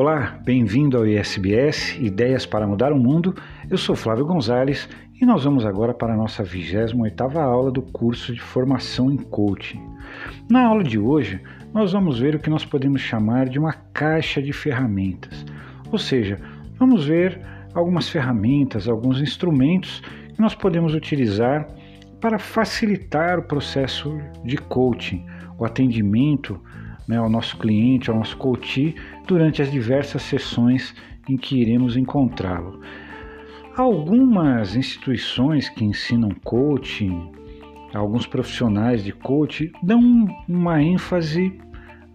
Olá, bem-vindo ao ISBS Ideias para Mudar o Mundo. Eu sou Flávio Gonzalez e nós vamos agora para a nossa 28ª aula do curso de Formação em Coaching. Na aula de hoje, nós vamos ver o que nós podemos chamar de uma caixa de ferramentas. Ou seja, vamos ver algumas ferramentas, alguns instrumentos que nós podemos utilizar para facilitar o processo de coaching, o atendimento né, ao nosso cliente, ao nosso coach, durante as diversas sessões em que iremos encontrá-lo. Algumas instituições que ensinam coaching, alguns profissionais de coaching, dão uma ênfase,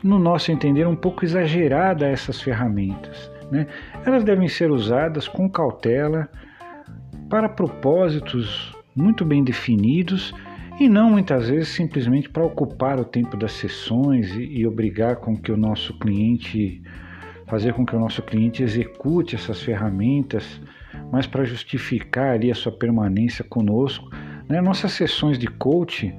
no nosso entender, um pouco exagerada a essas ferramentas. Né? Elas devem ser usadas com cautela para propósitos muito bem definidos e não muitas vezes simplesmente para ocupar o tempo das sessões e, e obrigar com que o nosso cliente fazer com que o nosso cliente execute essas ferramentas, mas para justificar ali a sua permanência conosco. Né? Nossas sessões de coaching,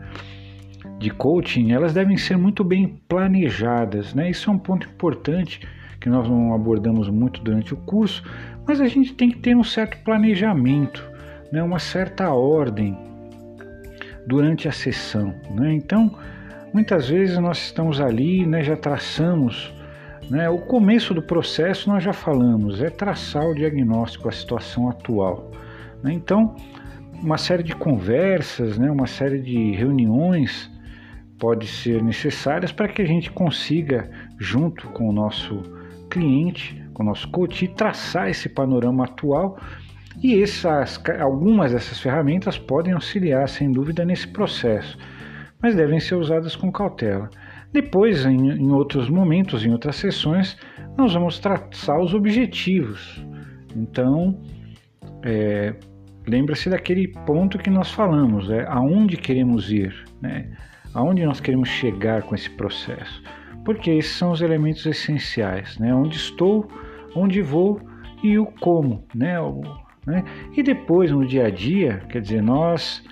de coaching, elas devem ser muito bem planejadas, né? Isso é um ponto importante que nós não abordamos muito durante o curso, mas a gente tem que ter um certo planejamento, né? Uma certa ordem durante a sessão. Né? Então, muitas vezes nós estamos ali, né, já traçamos. Né, o começo do processo nós já falamos, é traçar o diagnóstico, a situação atual. Né? Então, uma série de conversas, né, uma série de reuniões pode ser necessárias para que a gente consiga, junto com o nosso cliente, com o nosso coach, traçar esse panorama atual e essas, algumas dessas ferramentas podem auxiliar, sem dúvida, nesse processo, mas devem ser usadas com cautela. Depois, em, em outros momentos, em outras sessões, nós vamos traçar os objetivos. Então, é, lembra-se daquele ponto que nós falamos, é aonde queremos ir, né? aonde nós queremos chegar com esse processo. Porque esses são os elementos essenciais, né? onde estou, onde vou e o como, né? Né? E depois, no dia a dia, quer dizer, nós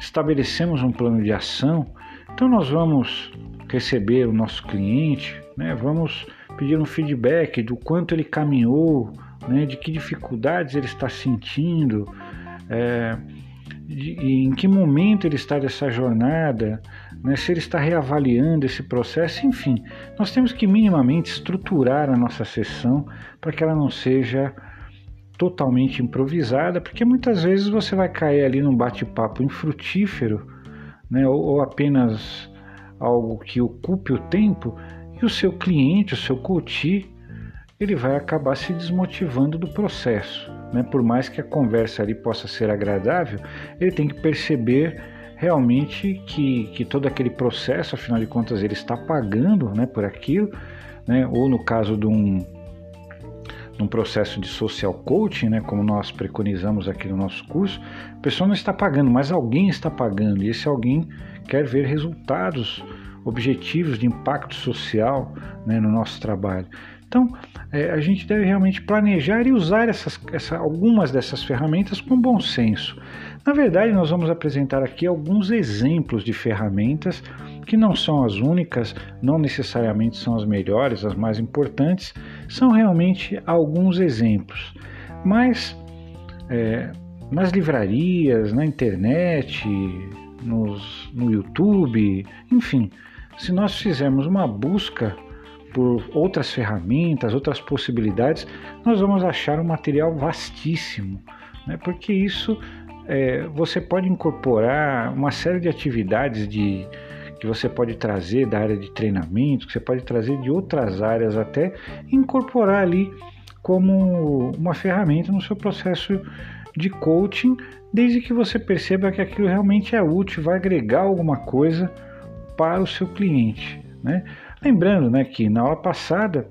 estabelecemos um plano de ação, então nós vamos receber o nosso cliente, né? vamos pedir um feedback do quanto ele caminhou, né? de que dificuldades ele está sentindo, é, de, em que momento ele está dessa jornada, né? se ele está reavaliando esse processo, enfim, nós temos que minimamente estruturar a nossa sessão para que ela não seja totalmente improvisada, porque muitas vezes você vai cair ali num bate-papo infrutífero, né, ou, ou, apenas algo que ocupe o tempo, e o seu cliente, o seu coach, ele vai acabar se desmotivando do processo. Né? Por mais que a conversa ali possa ser agradável, ele tem que perceber realmente que, que todo aquele processo, afinal de contas, ele está pagando né, por aquilo, né? ou no caso de um num processo de social coaching, né, como nós preconizamos aqui no nosso curso, a pessoa não está pagando, mas alguém está pagando, e esse alguém quer ver resultados objetivos de impacto social né, no nosso trabalho. Então, é, a gente deve realmente planejar e usar essas, essa, algumas dessas ferramentas com bom senso. Na verdade, nós vamos apresentar aqui alguns exemplos de ferramentas que não são as únicas, não necessariamente são as melhores, as mais importantes, são realmente alguns exemplos. Mas é, nas livrarias, na internet, nos, no YouTube, enfim, se nós fizermos uma busca por outras ferramentas, outras possibilidades, nós vamos achar um material vastíssimo, né? porque isso é, você pode incorporar uma série de atividades de, que você pode trazer da área de treinamento, que você pode trazer de outras áreas até, incorporar ali como uma ferramenta no seu processo de coaching, desde que você perceba que aquilo realmente é útil, vai agregar alguma coisa para o seu cliente. Né? Lembrando né, que na aula passada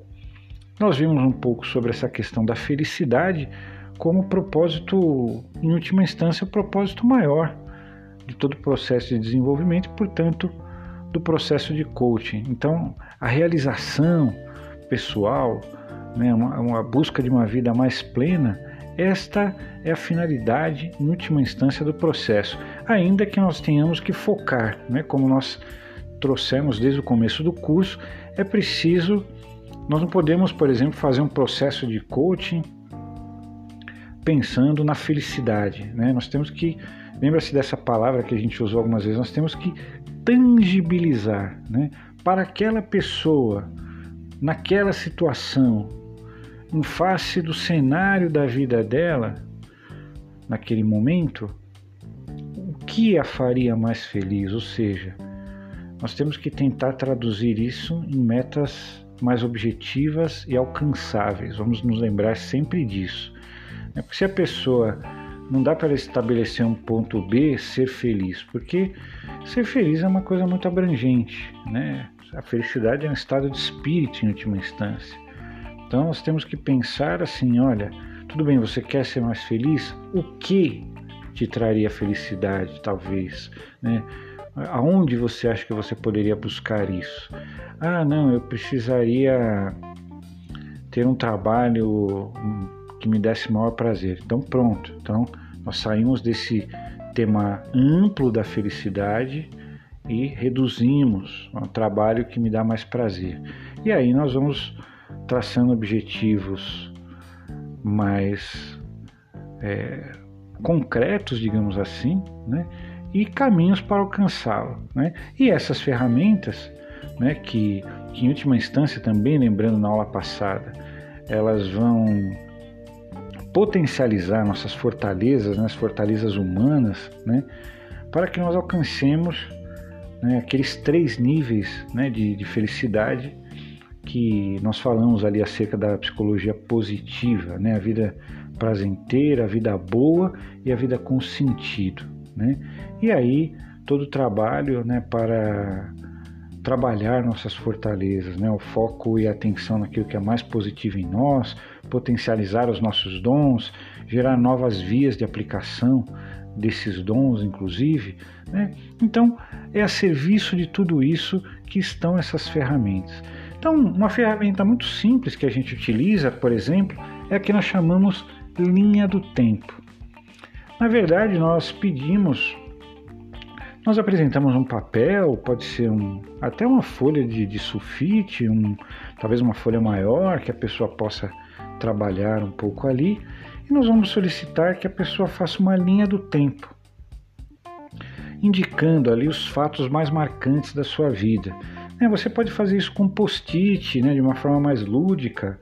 nós vimos um pouco sobre essa questão da felicidade como propósito, em última instância, o propósito maior de todo o processo de desenvolvimento portanto, do processo de coaching. Então, a realização pessoal, né, uma, uma busca de uma vida mais plena, esta é a finalidade, em última instância, do processo, ainda que nós tenhamos que focar, né, como nós trouxemos desde o começo do curso, é preciso Nós não podemos, por exemplo, fazer um processo de coaching pensando na felicidade. Né? Nós temos que, lembra-se dessa palavra que a gente usou algumas vezes, nós temos que tangibilizar né? para aquela pessoa, naquela situação, em face do cenário da vida dela, naquele momento, o que a faria mais feliz? Ou seja, nós temos que tentar traduzir isso em metas mais objetivas e alcançáveis. Vamos nos lembrar sempre disso. É porque se a pessoa não dá para estabelecer um ponto B, ser feliz, porque ser feliz é uma coisa muito abrangente, né? A felicidade é um estado de espírito em última instância. Então nós temos que pensar assim, olha, tudo bem, você quer ser mais feliz? O que te traria felicidade, talvez, né? Aonde você acha que você poderia buscar isso? Ah, não, eu precisaria ter um trabalho que me desse maior prazer. Então, pronto. Então, nós saímos desse tema amplo da felicidade e reduzimos um trabalho que me dá mais prazer. E aí nós vamos traçando objetivos mais é, concretos, digamos assim, né? e caminhos para alcançá-lo. Né? E essas ferramentas, né, que, que em última instância também, lembrando na aula passada, elas vão potencializar nossas fortalezas, né, as fortalezas humanas, né, para que nós alcancemos né, aqueles três níveis né, de, de felicidade que nós falamos ali acerca da psicologia positiva, né, a vida prazenteira, a vida boa e a vida com sentido. Né? E aí todo o trabalho né, para trabalhar nossas fortalezas, né? o foco e a atenção naquilo que é mais positivo em nós, potencializar os nossos dons, gerar novas vias de aplicação desses dons, inclusive. Né? Então, é a serviço de tudo isso que estão essas ferramentas. Então, uma ferramenta muito simples que a gente utiliza, por exemplo, é a que nós chamamos linha do tempo. Na verdade, nós pedimos nós apresentamos um papel, pode ser um, até uma folha de, de sulfite, um, talvez uma folha maior que a pessoa possa trabalhar um pouco ali, e nós vamos solicitar que a pessoa faça uma linha do tempo, indicando ali os fatos mais marcantes da sua vida. Né, você pode fazer isso com post-it, né, de uma forma mais lúdica.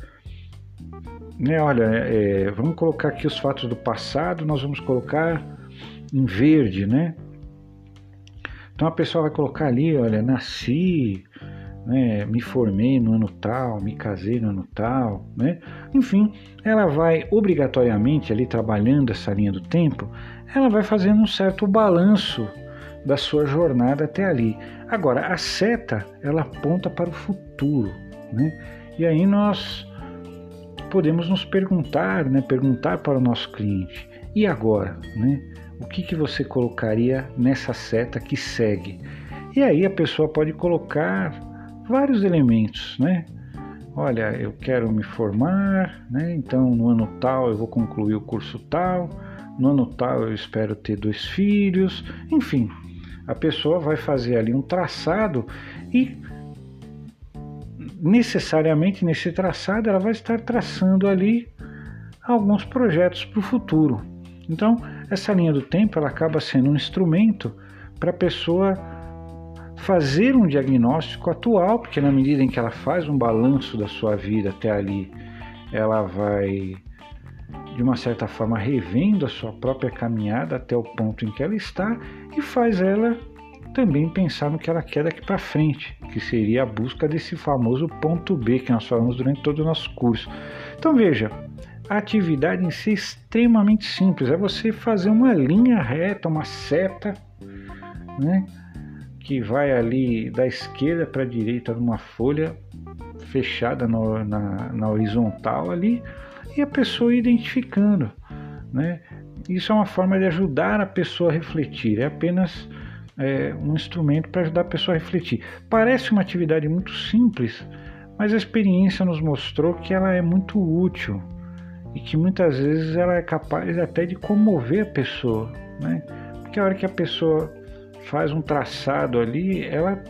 Né, olha, é, vamos colocar aqui os fatos do passado, nós vamos colocar em verde, né? Então a pessoa vai colocar ali, olha, nasci, né, me formei no ano tal, me casei no ano tal, né? Enfim, ela vai obrigatoriamente ali trabalhando essa linha do tempo, ela vai fazendo um certo balanço da sua jornada até ali. Agora, a seta, ela aponta para o futuro, né? E aí nós podemos nos perguntar, né, perguntar para o nosso cliente, e agora, né? o que, que você colocaria nessa seta que segue? E aí a pessoa pode colocar vários elementos, né? Olha, eu quero me formar, né? Então no ano tal eu vou concluir o curso tal, no ano tal eu espero ter dois filhos, enfim, a pessoa vai fazer ali um traçado e necessariamente nesse traçado ela vai estar traçando ali alguns projetos para o futuro. Então, essa linha do tempo ela acaba sendo um instrumento para a pessoa fazer um diagnóstico atual, porque na medida em que ela faz um balanço da sua vida até ali, ela vai de uma certa forma revendo a sua própria caminhada até o ponto em que ela está e faz ela também pensar no que ela quer daqui para frente, que seria a busca desse famoso ponto B que nós falamos durante todo o nosso curso. Então veja, a atividade em si é extremamente simples, é você fazer uma linha reta, uma seta, né, que vai ali da esquerda para a direita numa folha fechada no, na, na horizontal ali e a pessoa identificando, né? Isso é uma forma de ajudar a pessoa a refletir, é apenas é, um instrumento para ajudar a pessoa a refletir. Parece uma atividade muito simples, mas a experiência nos mostrou que ela é muito útil e que muitas vezes ela é capaz até de comover a pessoa, né? Porque a hora que a pessoa faz um traçado ali, ela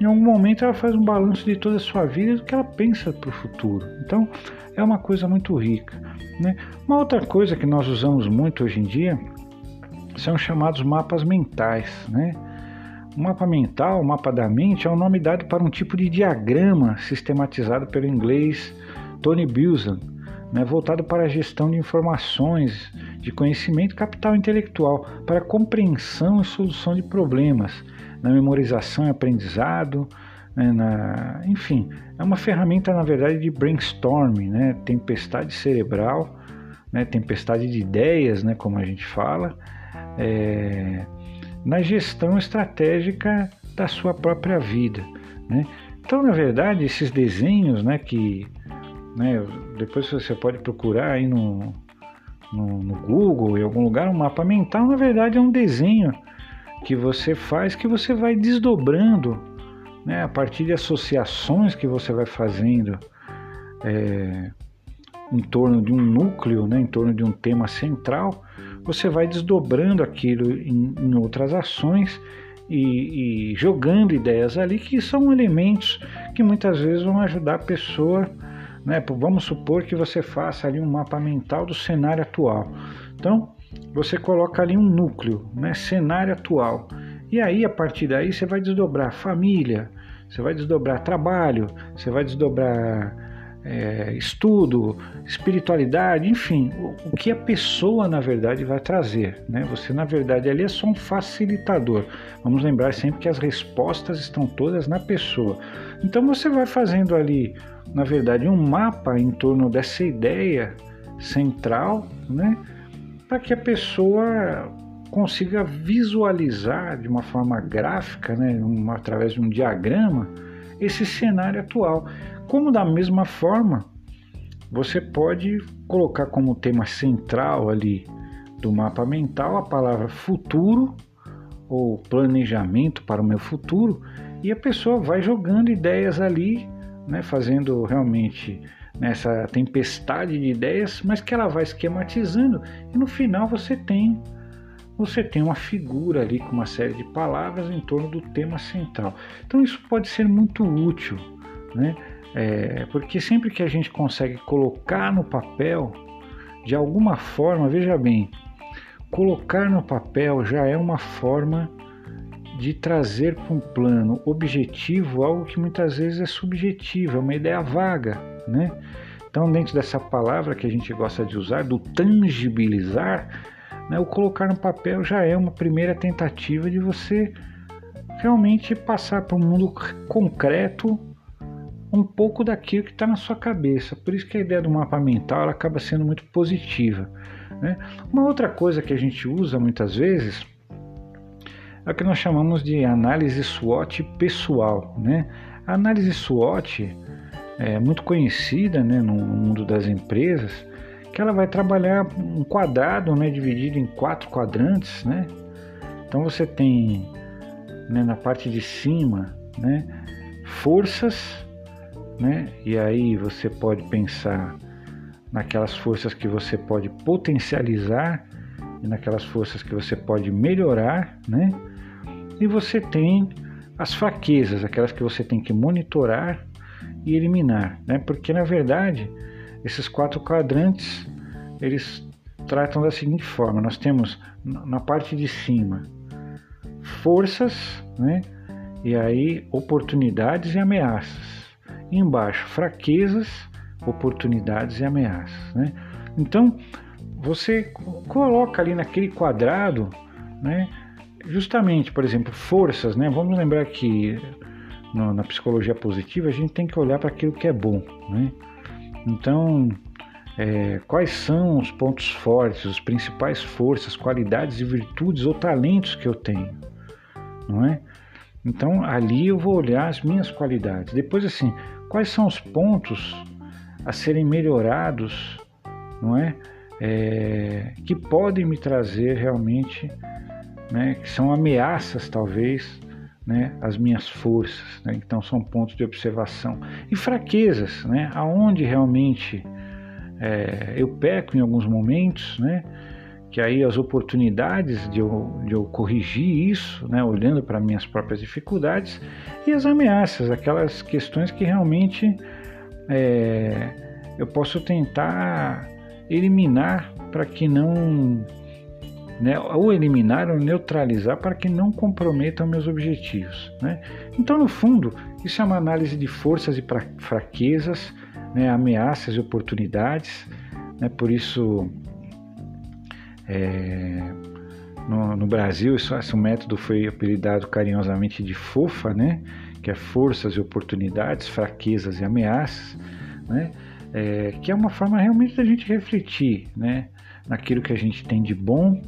em algum momento ela faz um balanço de toda a sua vida e do que ela pensa para o futuro. Então é uma coisa muito rica. Né? Uma outra coisa que nós usamos muito hoje em dia são chamados mapas mentais. Né? O mapa mental, o mapa da mente, é o um nome dado para um tipo de diagrama sistematizado pelo inglês Tony Buzan, né, voltado para a gestão de informações, de conhecimento capital intelectual, para compreensão e solução de problemas, na memorização e aprendizado, né, na, enfim, é uma ferramenta na verdade de brainstorming, né, tempestade cerebral, né, tempestade de ideias, né, como a gente fala, é, na gestão estratégica da sua própria vida. Né? Então, na verdade, esses desenhos, né, que né, depois você pode procurar aí no, no, no Google, em algum lugar, um mapa mental, na verdade, é um desenho que você faz que você vai desdobrando né, a partir de associações que você vai fazendo é, em torno de um núcleo, né, em torno de um tema central, você vai desdobrando aquilo em, em outras ações e, e, jogando ideias ali que são elementos que muitas vezes vão ajudar a pessoa. Né? Vamos supor que você faça ali um mapa mental do cenário atual. Então, você coloca ali um núcleo, né? cenário atual. E aí, a partir daí, você vai desdobrar família, você vai desdobrar trabalho, você vai desdobrar é, estudo, espiritualidade, enfim, o, o, que a pessoa na verdade vai trazer. Né? Você na verdade ali é só um facilitador. Vamos lembrar sempre que as respostas estão todas na pessoa. Então você vai fazendo ali, na verdade, um mapa em torno dessa ideia central, né? para que a pessoa consiga visualizar de uma forma gráfica, né? Uma, através de um diagrama, esse cenário atual. Como da mesma forma, você pode colocar como tema central ali do mapa mental a palavra futuro ou planejamento para o meu futuro e a pessoa vai jogando ideias ali, né, fazendo realmente nessa tempestade de ideias, mas que ela vai esquematizando e no final você tem você tem uma figura ali com uma série de palavras em torno do tema central. Então isso pode ser muito útil, né? É, porque sempre que a gente consegue colocar no papel, de alguma forma, veja bem, colocar no papel já é uma forma de trazer para um plano objetivo algo que muitas vezes é subjetivo, é uma ideia vaga, né? Então, dentro dessa palavra que a gente gosta de usar, do tangibilizar, né, o colocar no papel já é uma primeira tentativa de você realmente passar para o mundo concreto um pouco daquilo que está na sua cabeça. Por isso que a ideia do mapa mental ela acaba sendo muito positiva. Né? Uma outra coisa que a gente usa muitas vezes é o que nós chamamos de análise SWOT pessoal. Né? A análise SWOT é muito conhecida né, no mundo das empresas, que ela vai trabalhar um quadrado né, dividido em quatro quadrantes. Né? Então você tem né, na parte de cima né, forças, né? E aí você pode pensar naquelas forças que você pode potencializar e naquelas forças que você pode melhorar, né? E você tem as fraquezas, aquelas que você tem que monitorar e eliminar, né? Porque na verdade esses quatro quadrantes eles tratam da seguinte forma: nós temos na parte de cima forças, né? E aí oportunidades e ameaças embaixo fraquezas, oportunidades e ameaças. Né? Então você coloca ali naquele quadrado, né, justamente, por exemplo, forças. Né? Vamos lembrar que no, na psicologia positiva a gente tem que olhar para aquilo que é bom. Né? Então, é, quais são os pontos fortes, as principais forças, qualidades e virtudes ou talentos que eu tenho, não é? Então ali eu vou olhar as minhas qualidades. Depois assim, quais são os pontos a serem melhorados, não é? é que podem me trazer realmente, né? Que são ameaças talvez, né? As minhas forças, né? Então são pontos de observação e fraquezas, né? Aonde realmente é, eu peco em alguns momentos, né? que aí as oportunidades de eu, de eu corrigir isso, né, olhando para minhas próprias dificuldades, e as ameaças, aquelas questões que realmente é, eu posso tentar eliminar para que não. Né, ou eliminar ou neutralizar para que não comprometam meus objetivos. Né? Então, no fundo, isso é uma análise de forças e fraquezas, né, ameaças e oportunidades. Né, por isso, é, no, no, Brasil, isso, esse método foi apelidado carinhosamente de FOFA, né? que é forças e oportunidades, fraquezas e ameaças, né? É, que é uma forma realmente da gente refletir né? naquilo que a gente tem de bom,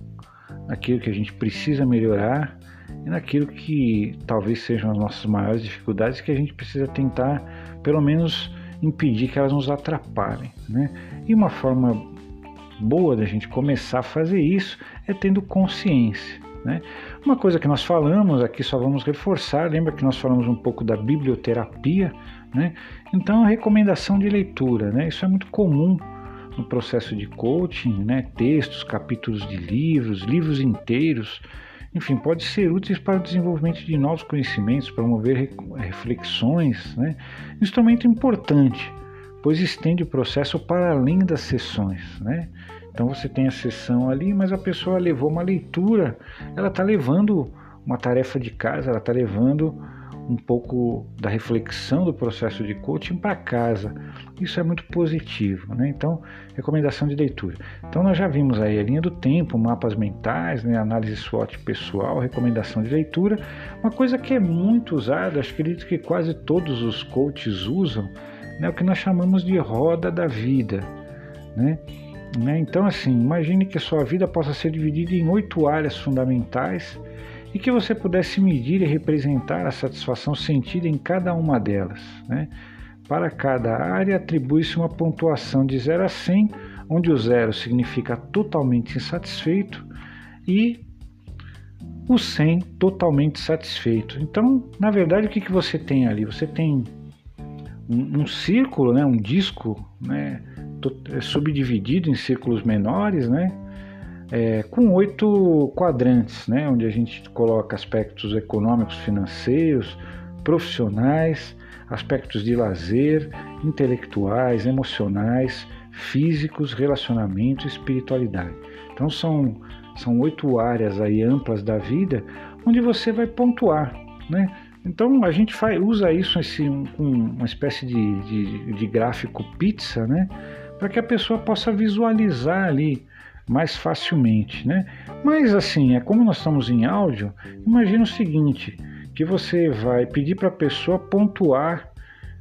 naquilo que a gente precisa melhorar e naquilo que talvez sejam as nossas maiores dificuldades que a gente precisa tentar, pelo menos, impedir que elas nos atrapalhem. Né? E uma forma boa da gente começar a fazer isso é tendo consciência. Né? Uma coisa que nós falamos aqui, só vamos reforçar, lembra que nós falamos um pouco da biblioterapia, né? então a recomendação de leitura, né? isso é muito comum no processo de coaching, né? textos, capítulos de livros, livros inteiros, enfim, pode ser úteis para o desenvolvimento de novos conhecimentos, promover reflexões, né? instrumento importante pois estende o processo para além das sessões. Né? Então você tem a sessão ali, mas a pessoa levou uma leitura, ela está levando uma tarefa de casa, ela está levando um pouco da reflexão do processo de coaching para casa. Isso é muito positivo, né? Então, recomendação de leitura. Então, nós já vimos aí a linha do tempo, mapas mentais, né? análise SWOT pessoal, recomendação de leitura. Uma coisa que é muito usada, acho que quase todos os coaches usam, né, o que nós chamamos de roda da vida. Né? Então, assim, imagine que a sua vida possa ser dividida em oito áreas fundamentais e que você pudesse medir e representar a satisfação sentida em cada uma delas. Né? Para cada área, atribui-se uma pontuação de 0 a 100, onde o zero significa totalmente insatisfeito e o 100 totalmente satisfeito. Então, na verdade, o que, que você tem ali? Você tem um, um círculo, né, um disco, né, é subdividido em círculos menores, né, é, com oito quadrantes, né, onde a gente coloca aspectos econômicos, financeiros, profissionais, aspectos de lazer, intelectuais, emocionais, físicos, relacionamentos e espiritualidade. Então são, são oito áreas aí amplas da vida onde você vai pontuar, né? Então a gente faz, usa isso assim, com uma espécie de, de, de gráfico pizza, né? Para que a pessoa possa visualizar ali mais facilmente, né? Mas assim, é como nós estamos em áudio, imagina o seguinte, que você vai pedir para a pessoa pontuar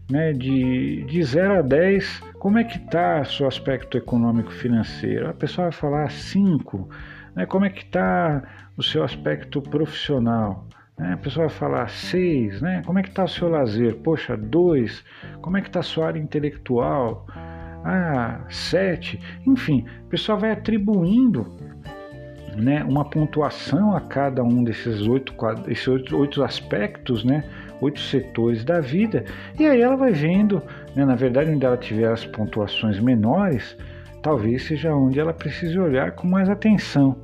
né, de, de 0 a 10, como é que está seu aspecto econômico financeiro? A pessoa vai falar 5, né, como é que está o seu aspecto profissional? Né? A pessoa vai falar seis, né? Como é que está o seu lazer? Poxa, dois. Como é que está a sua área intelectual? Ah, sete. Enfim, o pessoal vai atribuindo né, uma pontuação a cada um desses oito, esses oito, oito aspectos, né? Oito setores da vida. E aí ela vai vendo, né, na verdade, onde ela tiver as pontuações menores, talvez seja onde ela precise olhar com mais atenção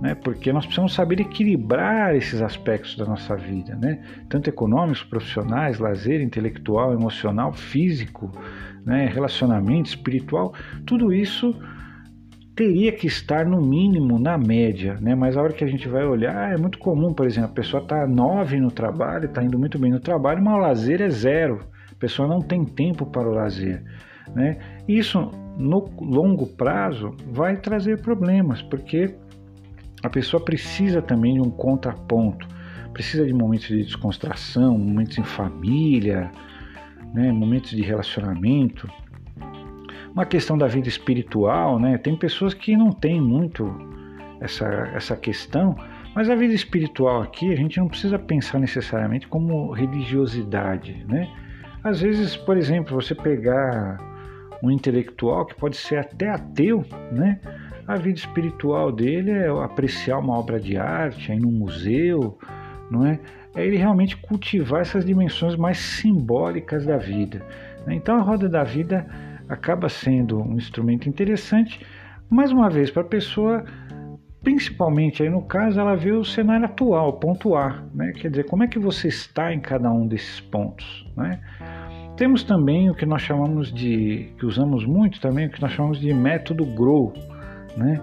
né? porque nós precisamos saber equilibrar esses aspectos da nossa vida, né? tanto econômicos, profissionais, lazer, intelectual, emocional, físico, né? relacionamento, espiritual, tudo isso teria que estar no mínimo na média, né? Mas a hora que a gente vai olhar é muito comum, por exemplo, a pessoa está nove no trabalho, está indo muito bem no trabalho, mas o lazer é zero. A pessoa não tem tempo para o lazer, né? Isso no longo prazo vai trazer problemas, porque a pessoa precisa também de um contraponto, precisa de momentos de descontração, momentos em família, né, momentos de relacionamento. Uma questão da vida espiritual, né? Tem pessoas que não têm muito essa, essa questão, mas a vida espiritual aqui a gente não precisa pensar necessariamente como religiosidade, né? Às vezes, por exemplo, você pegar um intelectual que pode ser até ateu, né? A vida espiritual dele é apreciar uma obra de arte, é ir num museu, não é? É ele realmente cultivar essas dimensões mais simbólicas da vida. Né? Então a roda da vida acaba sendo um instrumento interessante, mais uma vez, para a pessoa principalmente aí no caso, ela vê o cenário atual, ponto A, né? Quer dizer, como é que você está em cada um desses pontos, né? Temos também o que nós chamamos de, que usamos muito também, o que nós chamamos de método GROW, né?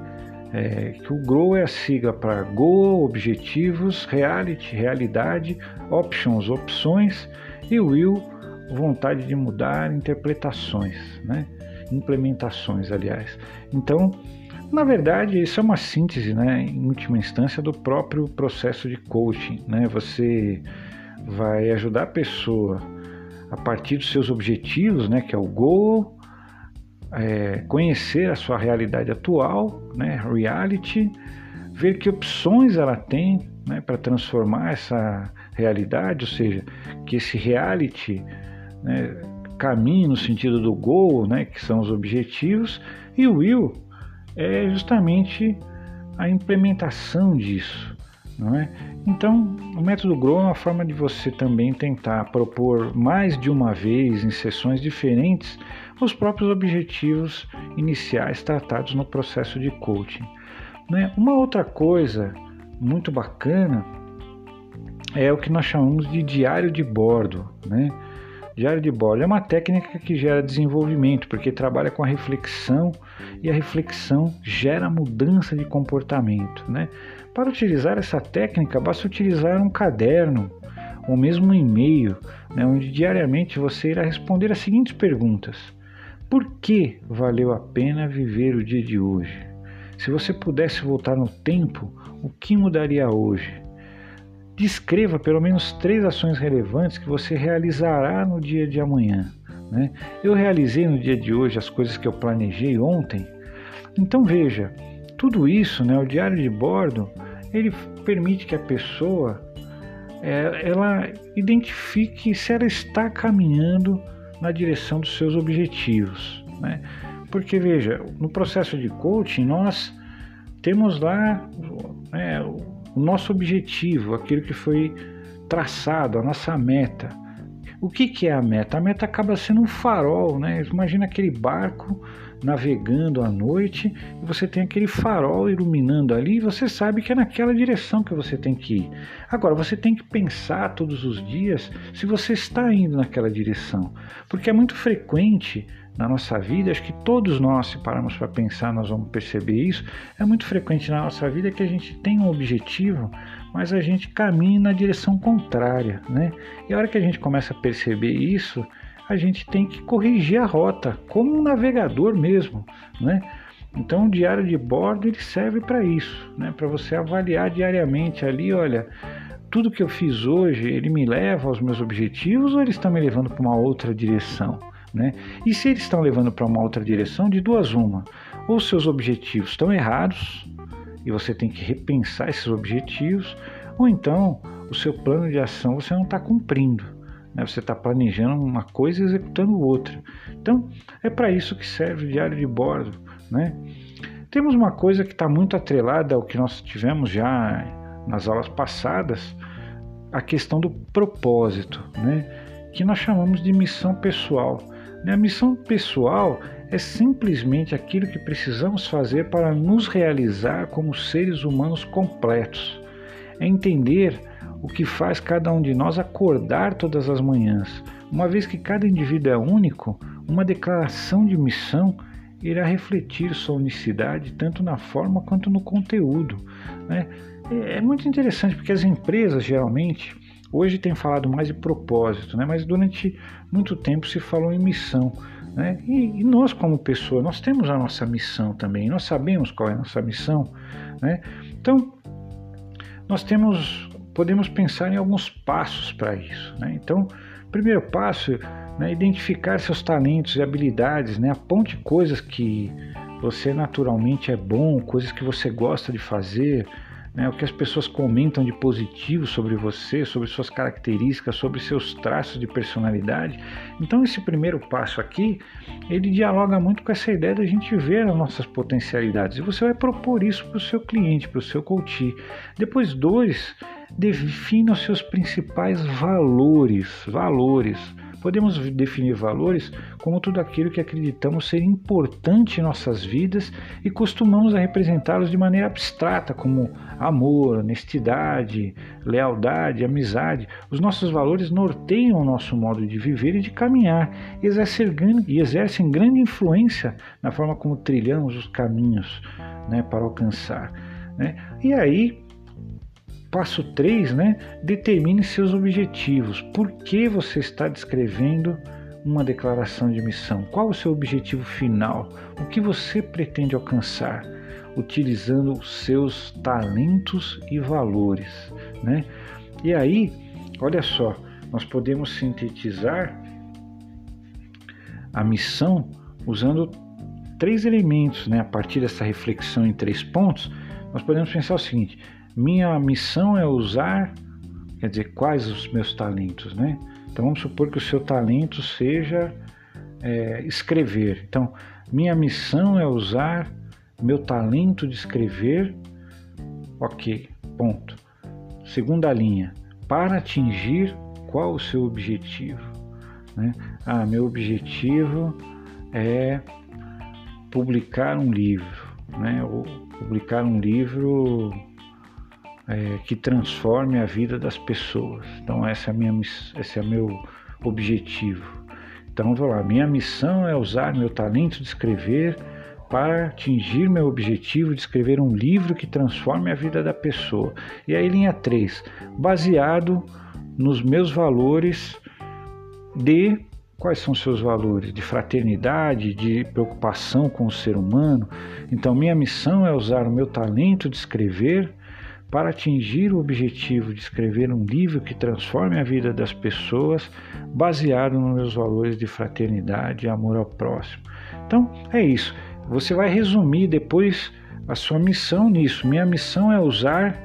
É, que o GROW é a sigla para Goal, Objetivos, Reality, Realidade, Options, Opções e Will, Vontade de Mudar, Interpretações, né? Implementações, aliás. Então, na verdade, isso é uma síntese, né, em última instância, do próprio processo de coaching. Né? Você vai ajudar a pessoa a partir dos seus objetivos, né, que é o goal, é, conhecer a sua realidade atual, né, reality, ver que opções ela tem né, para transformar essa realidade, ou seja, que esse reality né, caminhe no sentido do goal, né, que são os objetivos, e o will é justamente a implementação disso. Não é? Então, o método GROW é uma forma de você também tentar propor mais de uma vez, em sessões diferentes, os próprios objetivos iniciais tratados no processo de coaching. Né? Uma outra coisa muito bacana é o que nós chamamos de diário de bordo. Né? Diário de bordo é uma técnica que gera desenvolvimento, porque trabalha com a reflexão e a reflexão gera mudança de comportamento. Né? Para utilizar essa técnica, basta utilizar um caderno ou mesmo um e-mail, né, onde diariamente você irá responder as seguintes perguntas: Por que valeu a pena viver o dia de hoje? Se você pudesse voltar no tempo, o que mudaria hoje? Descreva pelo menos três ações relevantes que você realizará no dia de amanhã. Né? Eu realizei no dia de hoje as coisas que eu planejei ontem. Então veja, tudo isso, né, o diário de bordo, ele permite que a pessoa é, ela identifique se ela está caminhando na direção dos seus objetivos. Né? Porque veja, no processo de coaching nós temos lá né, o nosso objetivo, aquilo que foi traçado, a nossa meta. O que, que é a meta? A meta acaba sendo um farol, né? Imagina aquele barco navegando à noite e você tem aquele farol iluminando ali e você sabe que é naquela direção que você tem que ir. Agora, você tem que pensar todos os dias se você está indo naquela direção, porque é muito frequente na nossa vida, acho que todos nós, se pararmos para pensar, nós vamos perceber isso. É muito frequente na nossa vida que a gente tem um objetivo, mas a gente caminha na direção contrária, né? E a hora que a gente começa a perceber isso, a gente tem que corrigir a rota, como um navegador mesmo, né? Então o diário de bordo ele serve para isso, né? Para você avaliar diariamente ali, olha, tudo que eu fiz hoje, ele me leva aos meus objetivos ou ele está me levando para uma outra direção? Né? E se eles estão levando para uma outra direção, de duas uma, ou seus objetivos estão errados e você tem que repensar esses objetivos, ou então o seu plano de ação você não está cumprindo. Né? Você está planejando uma coisa e executando outra. Então é para isso que serve o diário de bordo. Né? Temos uma coisa que está muito atrelada ao que nós tivemos já nas aulas passadas, a questão do propósito, né? que nós chamamos de missão pessoal. A missão pessoal é simplesmente aquilo que precisamos fazer para nos realizar como seres humanos completos. É entender o que faz cada um de nós acordar todas as manhãs. Uma vez que cada indivíduo é único, uma declaração de missão irá refletir sua unicidade tanto na forma quanto no conteúdo. Né? É muito interessante porque as empresas geralmente Hoje tem falado mais de propósito, né? mas durante muito tempo se falou em missão. Né? E, e, nós, como pessoa, nós temos a nossa missão também, nós sabemos qual é a nossa missão. Né? Então, nós temos, podemos pensar em alguns passos para isso. Né? Então, primeiro passo né, identificar seus talentos e habilidades, né? aponte coisas que você naturalmente é bom, coisas que você gosta de fazer, né, o que as pessoas comentam de positivo sobre você, sobre suas características, sobre seus traços de personalidade. Então esse primeiro passo aqui, ele dialoga muito com essa ideia da gente ver as nossas potencialidades. E você vai propor isso para o seu cliente, para o seu coach. Depois dois, defina os seus principais valores, valores Podemos definir valores como tudo aquilo que acreditamos ser importante em nossas vidas e costumamos a representá-los de maneira abstrata, como amor, honestidade, lealdade, amizade. Os nossos valores norteiam o nosso modo de viver e de caminhar e exercem, grande influência na forma como trilhamos os caminhos né, para alcançar. Né? E aí, passo 3, né, determine seus objetivos. Por que você está descrevendo uma declaração de missão? Qual o seu objetivo final? O que você pretende alcançar? Utilizando os seus talentos e valores. Né? E aí, olha só, nós podemos sintetizar a missão usando três elementos, né? a partir dessa reflexão em três pontos, nós podemos pensar o seguinte: minha missão é usar, quer dizer, quais os meus talentos, né? Então vamos supor que o seu talento seja é, escrever. Então, minha missão é usar meu talento de escrever, ok, ponto. Segunda linha, para atingir qual o seu objetivo? Né? Ah, meu objetivo é publicar um livro, né? Ou publicar um livro é, que transforme a vida das pessoas. Então essa é a minha, esse é o meu objetivo. Então vou lá, minha missão é usar meu talento de escrever para atingir meu objetivo de escrever um livro que transforme a vida da pessoa. E aí linha 3, baseado nos meus valores de quais são seus valores de fraternidade, de preocupação com o ser humano. Então, minha missão é usar o meu talento de escrever para atingir o objetivo de escrever um livro que transforme a vida das pessoas, baseado nos meus valores de fraternidade e amor ao próximo. Então, é isso. Você vai resumir depois a sua missão nisso. Minha missão é usar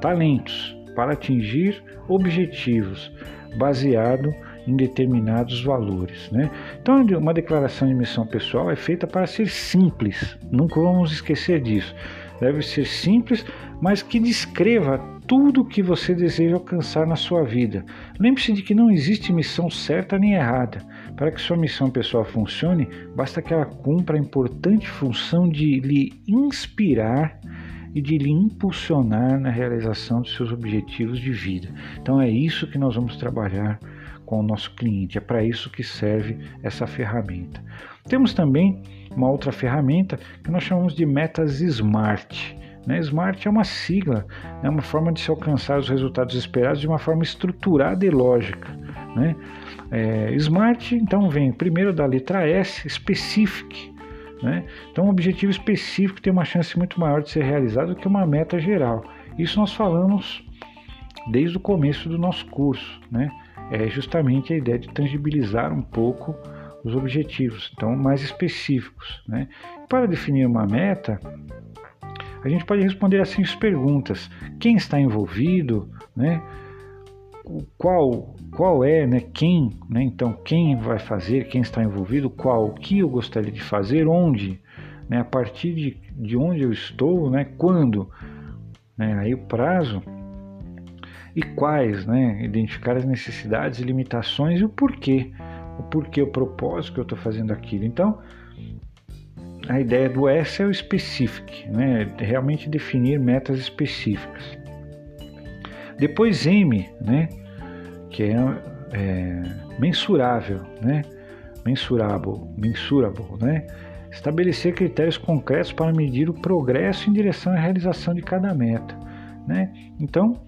talentos para atingir objetivos baseado em determinados valores. Né? Então, uma declaração de missão pessoal é feita para ser simples, nunca vamos esquecer disso. Deve ser simples, mas que descreva tudo o que você deseja alcançar na sua vida. Lembre-se de que não existe missão certa nem errada. Para que sua missão pessoal funcione, basta que ela cumpra a importante função de lhe inspirar e de lhe impulsionar na realização dos seus objetivos de vida. Então é isso que nós vamos trabalhar com o nosso cliente. É para isso que serve essa ferramenta. Temos também uma outra ferramenta que nós chamamos de metas SMART. Né? SMART é uma sigla, é uma forma de se alcançar os resultados esperados de uma forma estruturada e lógica. Né? É, SMART, então, vem primeiro da letra S, Specific. Né? Então, um objetivo específico tem uma chance muito maior de ser realizado do que uma meta geral. Isso nós falamos desde o começo do nosso curso. Né? é justamente a ideia de tangibilizar um pouco os objetivos, então mais específicos. Né? Para definir uma meta, a gente pode responder assim as perguntas: quem está envolvido, né? Qual qual é, né? Quem, né? Então quem vai fazer, quem está envolvido, qual, o que eu gostaria de fazer, onde, né? A partir de, de onde eu estou, né? Quando, né? Aí o prazo e quais, né? Identificar as necessidades limitações e o porquê, o porquê, o propósito que eu estou fazendo aquilo. Então, a ideia do S é o specific, né? Realmente definir metas específicas. Depois M, né? Que é, é mensurável, né? Mensurable, mensurable, né? Estabelecer critérios concretos para medir o progresso em direção à realização de cada meta, né? Então,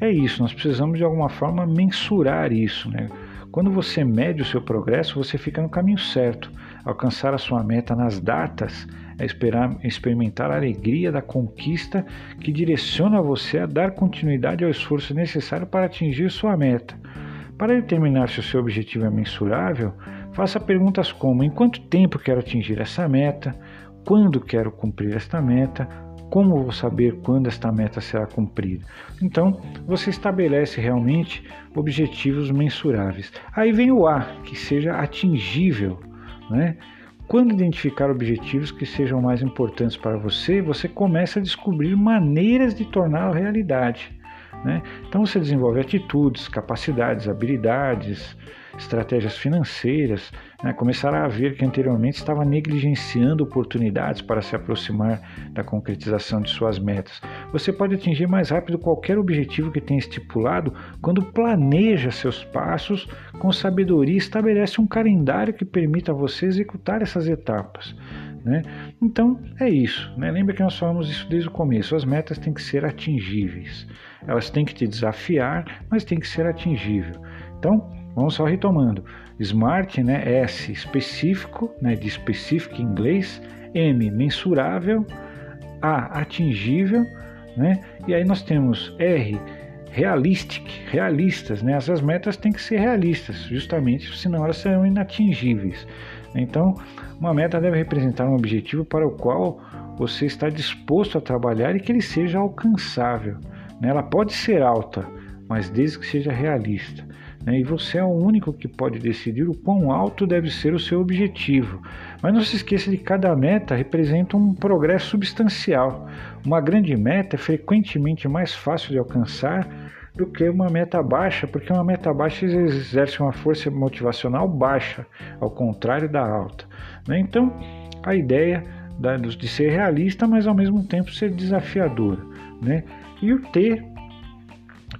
é isso, nós precisamos de alguma forma mensurar isso. Né? Quando você mede o seu progresso, você fica no caminho certo. Alcançar a sua meta nas datas é esperar, experimentar a alegria da conquista que direciona você a dar continuidade ao esforço necessário para atingir sua meta. Para determinar se o seu objetivo é mensurável, faça perguntas como: em quanto tempo quero atingir essa meta? Quando quero cumprir esta meta? Como vou saber quando esta meta será cumprida? Então, você estabelece realmente objetivos mensuráveis. Aí vem o A, que seja atingível, né? Quando identificar objetivos que sejam mais importantes para você, você começa a descobrir maneiras de torná-lo realidade. Né? Então você desenvolve atitudes, capacidades, habilidades, estratégias financeiras, né? começará a ver que anteriormente estava negligenciando oportunidades para se aproximar da concretização de suas metas. Você pode atingir mais rápido qualquer objetivo que tenha estipulado quando planeja seus passos com sabedoria e estabelece um calendário que permita a você executar essas etapas. Né? Então é isso. Né? Lembra que nós falamos isso desde o começo. As metas têm que ser atingíveis. Elas têm que te desafiar, mas tem que ser atingível. Então vamos só retomando. Smart, né? S específico, né? De específico em inglês. M mensurável. A atingível, né? E aí nós temos R realistic, realistas, né? Essas metas têm que ser realistas, justamente, senão elas serão inatingíveis. Então, uma meta deve representar um objetivo para o qual você está disposto a trabalhar e que ele seja alcançável. Né? Ela pode ser alta, mas desde que seja realista. Né? E você é o único que pode decidir o quão alto deve ser o seu objetivo. Mas não se esqueça de que cada meta representa um progresso substancial. Uma grande meta é frequentemente mais fácil de alcançar do que uma meta baixa, porque uma meta baixa exerce uma força motivacional baixa, ao contrário da alta. Né? Então, a ideia de ser realista, mas ao mesmo tempo ser desafiadora. Né? E o T,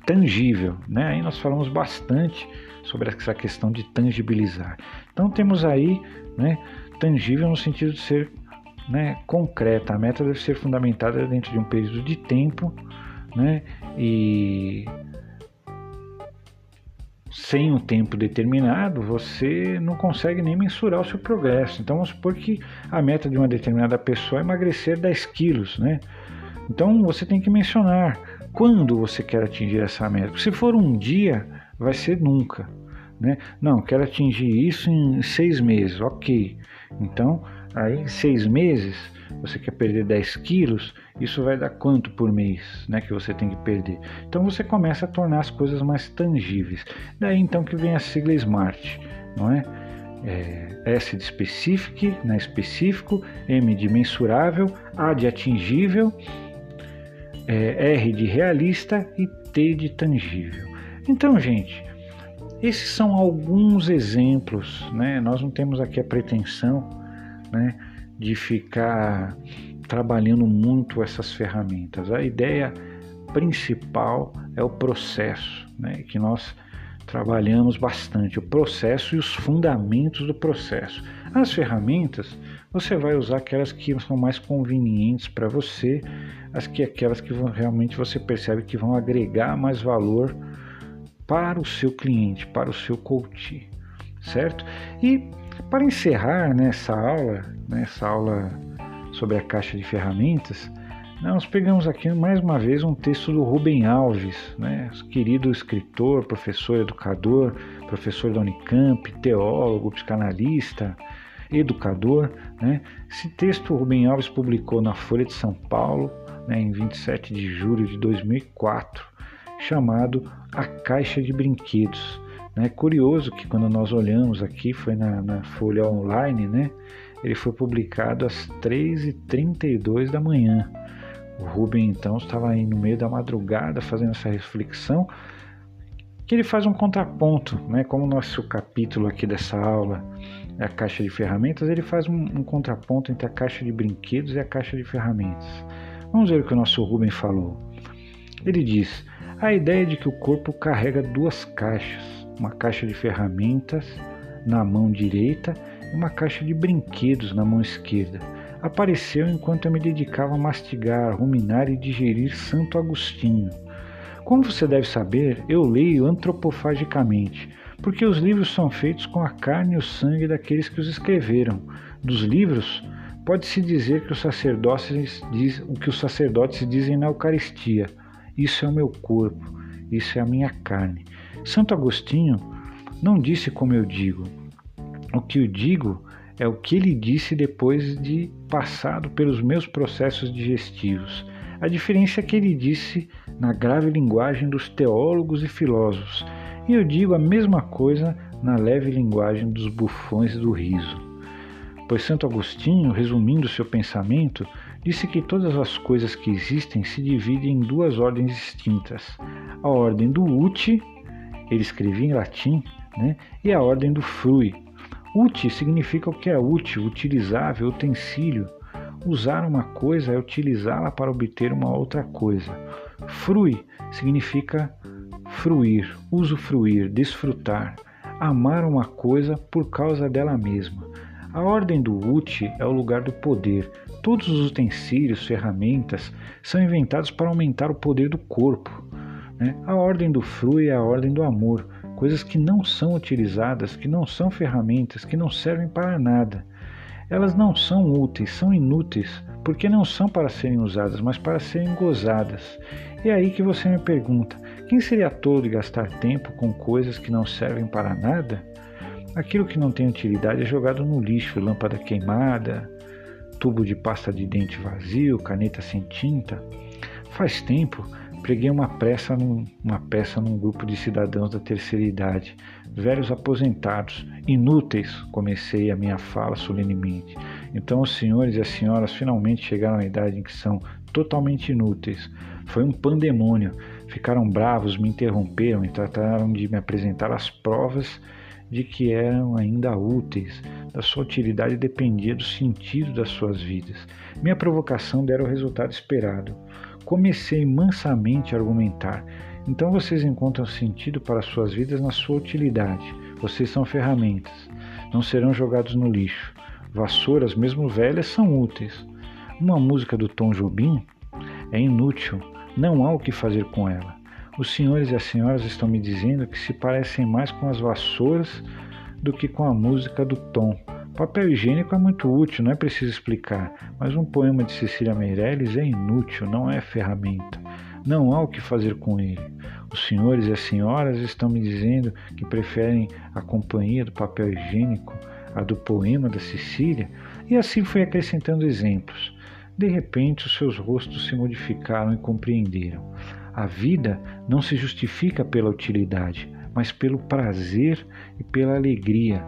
tangível. Né? Aí nós falamos bastante sobre essa questão de tangibilizar. Então, temos aí né, tangível no sentido de ser né, concreta. A meta deve ser fundamentada dentro de um período de tempo né, e sem um tempo determinado, você não consegue nem mensurar o seu progresso. Então vamos supor que a meta de uma determinada pessoa é emagrecer 10 quilos, né? Então você tem que mencionar quando você quer atingir essa meta. Se for um dia, vai ser nunca. Né? Não, quero atingir isso em seis meses, ok. Então, aí em seis meses, você quer perder 10 quilos, isso vai dar quanto por mês né, que você tem que perder? Então você começa a tornar as coisas mais tangíveis. Daí então que vem a sigla SMART, não é? é S de specific, né, específico, M de mensurável, A de atingível, é, R de realista e T de tangível. Então, gente, esses são alguns exemplos, né? Nós não temos aqui a pretensão, né, de ficar trabalhando muito essas ferramentas. A ideia principal é o processo, né, que nós trabalhamos bastante, o processo e os fundamentos do processo. As ferramentas, você vai usar aquelas que são mais convenientes para você, as que aquelas que vão, realmente você percebe que vão agregar mais valor para o seu cliente, para o seu coach, certo? E para encerrar nessa aula, nessa aula sobre a caixa de ferramentas, nós pegamos aqui mais uma vez um texto do Rubem Alves, né, querido escritor, professor, educador, professor da Unicamp, teólogo, psicanalista, educador. Né. Esse texto Rubem Alves publicou na Folha de São Paulo né, em 27 de julho de 2004, chamado A Caixa de Brinquedos. É curioso que quando nós olhamos aqui, foi na, na Folha Online, né? Ele foi publicado às 3h32 da manhã. O Rubem então estava aí no meio da madrugada fazendo essa reflexão, que ele faz um contraponto, né? Como nosso capítulo aqui dessa aula a caixa de ferramentas, ele faz um, um contraponto entre a caixa de brinquedos e a caixa de ferramentas. Vamos ver o que o nosso Rubem falou. Ele diz: a ideia de que o corpo carrega duas caixas uma caixa de ferramentas na mão direita e uma caixa de brinquedos na mão esquerda. Apareceu enquanto eu me dedicava a mastigar, ruminar e digerir Santo Agostinho. Como você deve saber, eu leio antropofagicamente, porque os livros são feitos com a carne e o sangue daqueles que os escreveram. Dos livros, pode-se dizer que os sacerdotes diz, o que os sacerdotes dizem na Eucaristia. Isso é o meu corpo, isso é a minha carne. Santo Agostinho não disse como eu digo. O que eu digo é o que ele disse depois de passado pelos meus processos digestivos. A diferença é que ele disse na grave linguagem dos teólogos e filósofos, e eu digo a mesma coisa na leve linguagem dos bufões do riso. Pois Santo Agostinho, resumindo seu pensamento, disse que todas as coisas que existem se dividem em duas ordens distintas: a ordem do uti, ele escrevia em latim, né, e a ordem do frui. Uti significa o que é útil, utilizável, utensílio. Usar uma coisa é utilizá-la para obter uma outra coisa. Frui significa fruir, usufruir, desfrutar, amar uma coisa por causa dela mesma. A ordem do uti é o lugar do poder. Todos os utensílios, ferramentas são inventados para aumentar o poder do corpo. Né? A ordem do frui é a ordem do amor, coisas que não são utilizadas, que não são ferramentas, que não servem para nada. Elas não são úteis, são inúteis, porque não são para serem usadas, mas para serem gozadas. E é aí que você me pergunta: quem seria tolo de gastar tempo com coisas que não servem para nada? Aquilo que não tem utilidade é jogado no lixo, lâmpada queimada, tubo de pasta de dente vazio, caneta sem tinta. Faz tempo preguei uma, peça num, uma peça num grupo de cidadãos da terceira idade, velhos aposentados, inúteis, comecei a minha fala solenemente. Então os senhores e as senhoras finalmente chegaram à idade em que são totalmente inúteis. Foi um pandemônio. Ficaram bravos, me interromperam e trataram de me apresentar as provas de que eram ainda úteis. Da sua utilidade dependia do sentido das suas vidas. Minha provocação dera o resultado esperado. Comecei mansamente a argumentar. Então vocês encontram sentido para suas vidas na sua utilidade. Vocês são ferramentas. Não serão jogados no lixo. Vassouras, mesmo velhas, são úteis. Uma música do Tom Jobim é inútil. Não há o que fazer com ela. Os senhores e as senhoras estão me dizendo que se parecem mais com as vassouras do que com a música do Tom. Papel higiênico é muito útil, não é preciso explicar, mas um poema de Cecília Meirelles é inútil, não é ferramenta. Não há o que fazer com ele. Os senhores e as senhoras estão me dizendo que preferem a companhia do papel higiênico à do poema da Cecília, e assim foi acrescentando exemplos. De repente, os seus rostos se modificaram e compreenderam. A vida não se justifica pela utilidade, mas pelo prazer e pela alegria,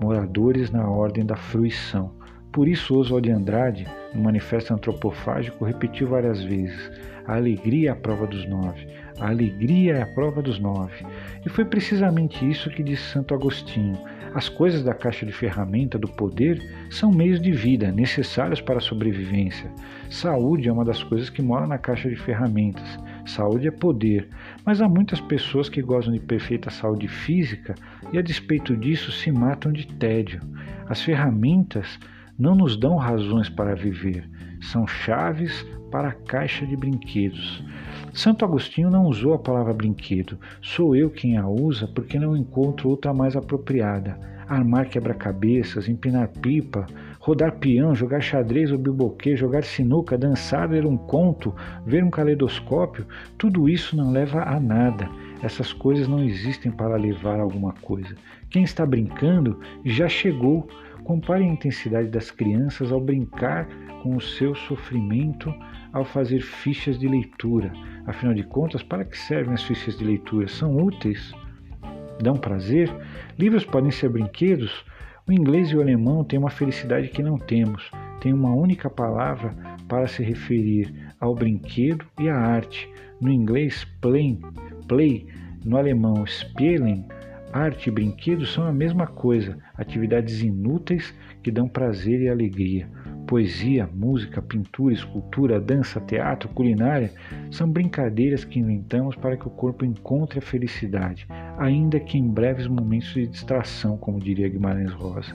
moradores na ordem da fruição. Por isso, Oswald de Andrade, no Manifesto Antropofágico, repetiu várias vezes: a alegria é a prova dos nove, a alegria é a prova dos nove. E foi precisamente isso que disse Santo Agostinho: as coisas da caixa de ferramenta do poder são meios de vida necessários para a sobrevivência. Saúde é uma das coisas que mora na caixa de ferramentas. Saúde é poder, mas há muitas pessoas que gozam de perfeita saúde física e, a despeito disso, se matam de tédio. As ferramentas não nos dão razões para viver, são chaves para a caixa de brinquedos. Santo Agostinho não usou a palavra brinquedo, sou eu quem a usa porque não encontro outra mais apropriada. Armar quebra-cabeças, empinar pipa, rodar peão, jogar xadrez ou biboquê, jogar sinuca, dançar, ler um conto, ver um caleidoscópio, tudo isso não leva a nada. Essas coisas não existem para levar a alguma coisa. Quem está brincando já chegou. Compare a intensidade das crianças ao brincar com o seu sofrimento ao fazer fichas de leitura. Afinal de contas, para que servem as fichas de leitura? São úteis? Dão prazer? Livros podem ser brinquedos? O inglês e o alemão têm uma felicidade que não temos. Tem uma única palavra para se referir ao brinquedo e à arte. No inglês, play, play. No alemão, spielen. Arte e brinquedo são a mesma coisa, atividades inúteis que dão prazer e alegria. Poesia, música, pintura, escultura, dança, teatro, culinária são brincadeiras que inventamos para que o corpo encontre a felicidade, ainda que em breves momentos de distração, como diria Guimarães Rosa.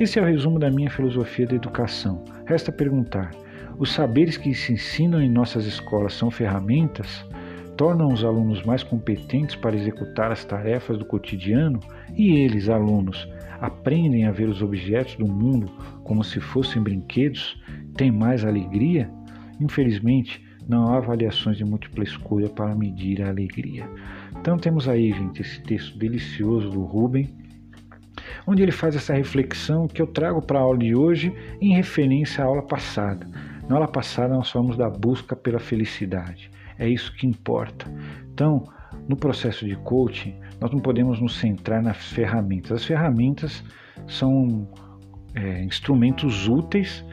Esse é o resumo da minha filosofia da educação. Resta perguntar: os saberes que se ensinam em nossas escolas são ferramentas? Tornam os alunos mais competentes para executar as tarefas do cotidiano? E eles, alunos, aprendem a ver os objetos do mundo como se fossem brinquedos, têm mais alegria? Infelizmente, não há avaliações de múltipla escolha para medir a alegria. Então temos aí, gente, esse texto delicioso do Rubem, onde ele faz essa reflexão que eu trago para a aula de hoje em referência à aula passada. Na aula passada nós falamos da busca pela felicidade. É isso que importa. Então, no processo de coaching, nós não podemos nos centrar nas ferramentas. As ferramentas são é, instrumentos úteis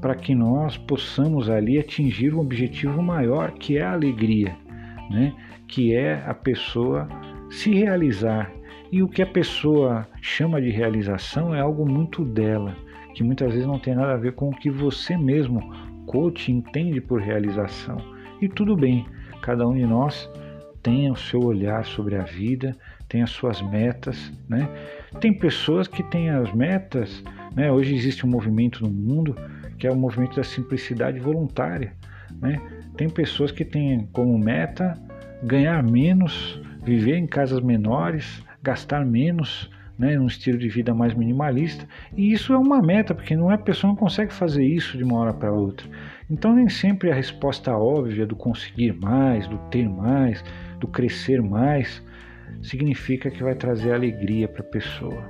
para que nós possamos ali atingir um objetivo maior, que é a alegria, né? que é a pessoa se realizar. E o que a pessoa chama de realização é algo muito dela, que muitas vezes não tem nada a ver com o que você mesmo, coach, entende por realização. E tudo bem, cada um de nós tem o seu olhar sobre a vida, tem as suas metas, né? Tem pessoas que têm as metas, né? Hoje existe um movimento no mundo que é o movimento da simplicidade voluntária, né? Tem pessoas que têm como meta ganhar menos, viver em casas menores, gastar menos, né, um estilo de vida mais minimalista. E isso é uma meta, porque não é pessoa não consegue fazer isso de uma hora para outra. Então nem sempre a resposta óbvia do conseguir mais, do ter mais, do crescer mais, significa que vai trazer alegria para a pessoa,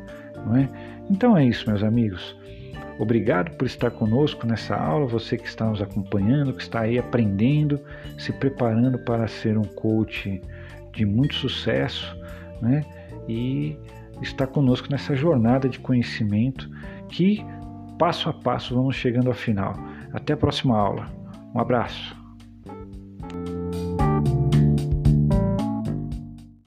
não é? Então é isso, meus amigos. Obrigado por estar conosco nessa aula, você que está nos acompanhando, que está aí aprendendo, se preparando para ser um coach de muito sucesso, né? E está conosco nessa jornada de conhecimento que passo a passo vamos chegando ao final. Até a próxima aula. Um abraço.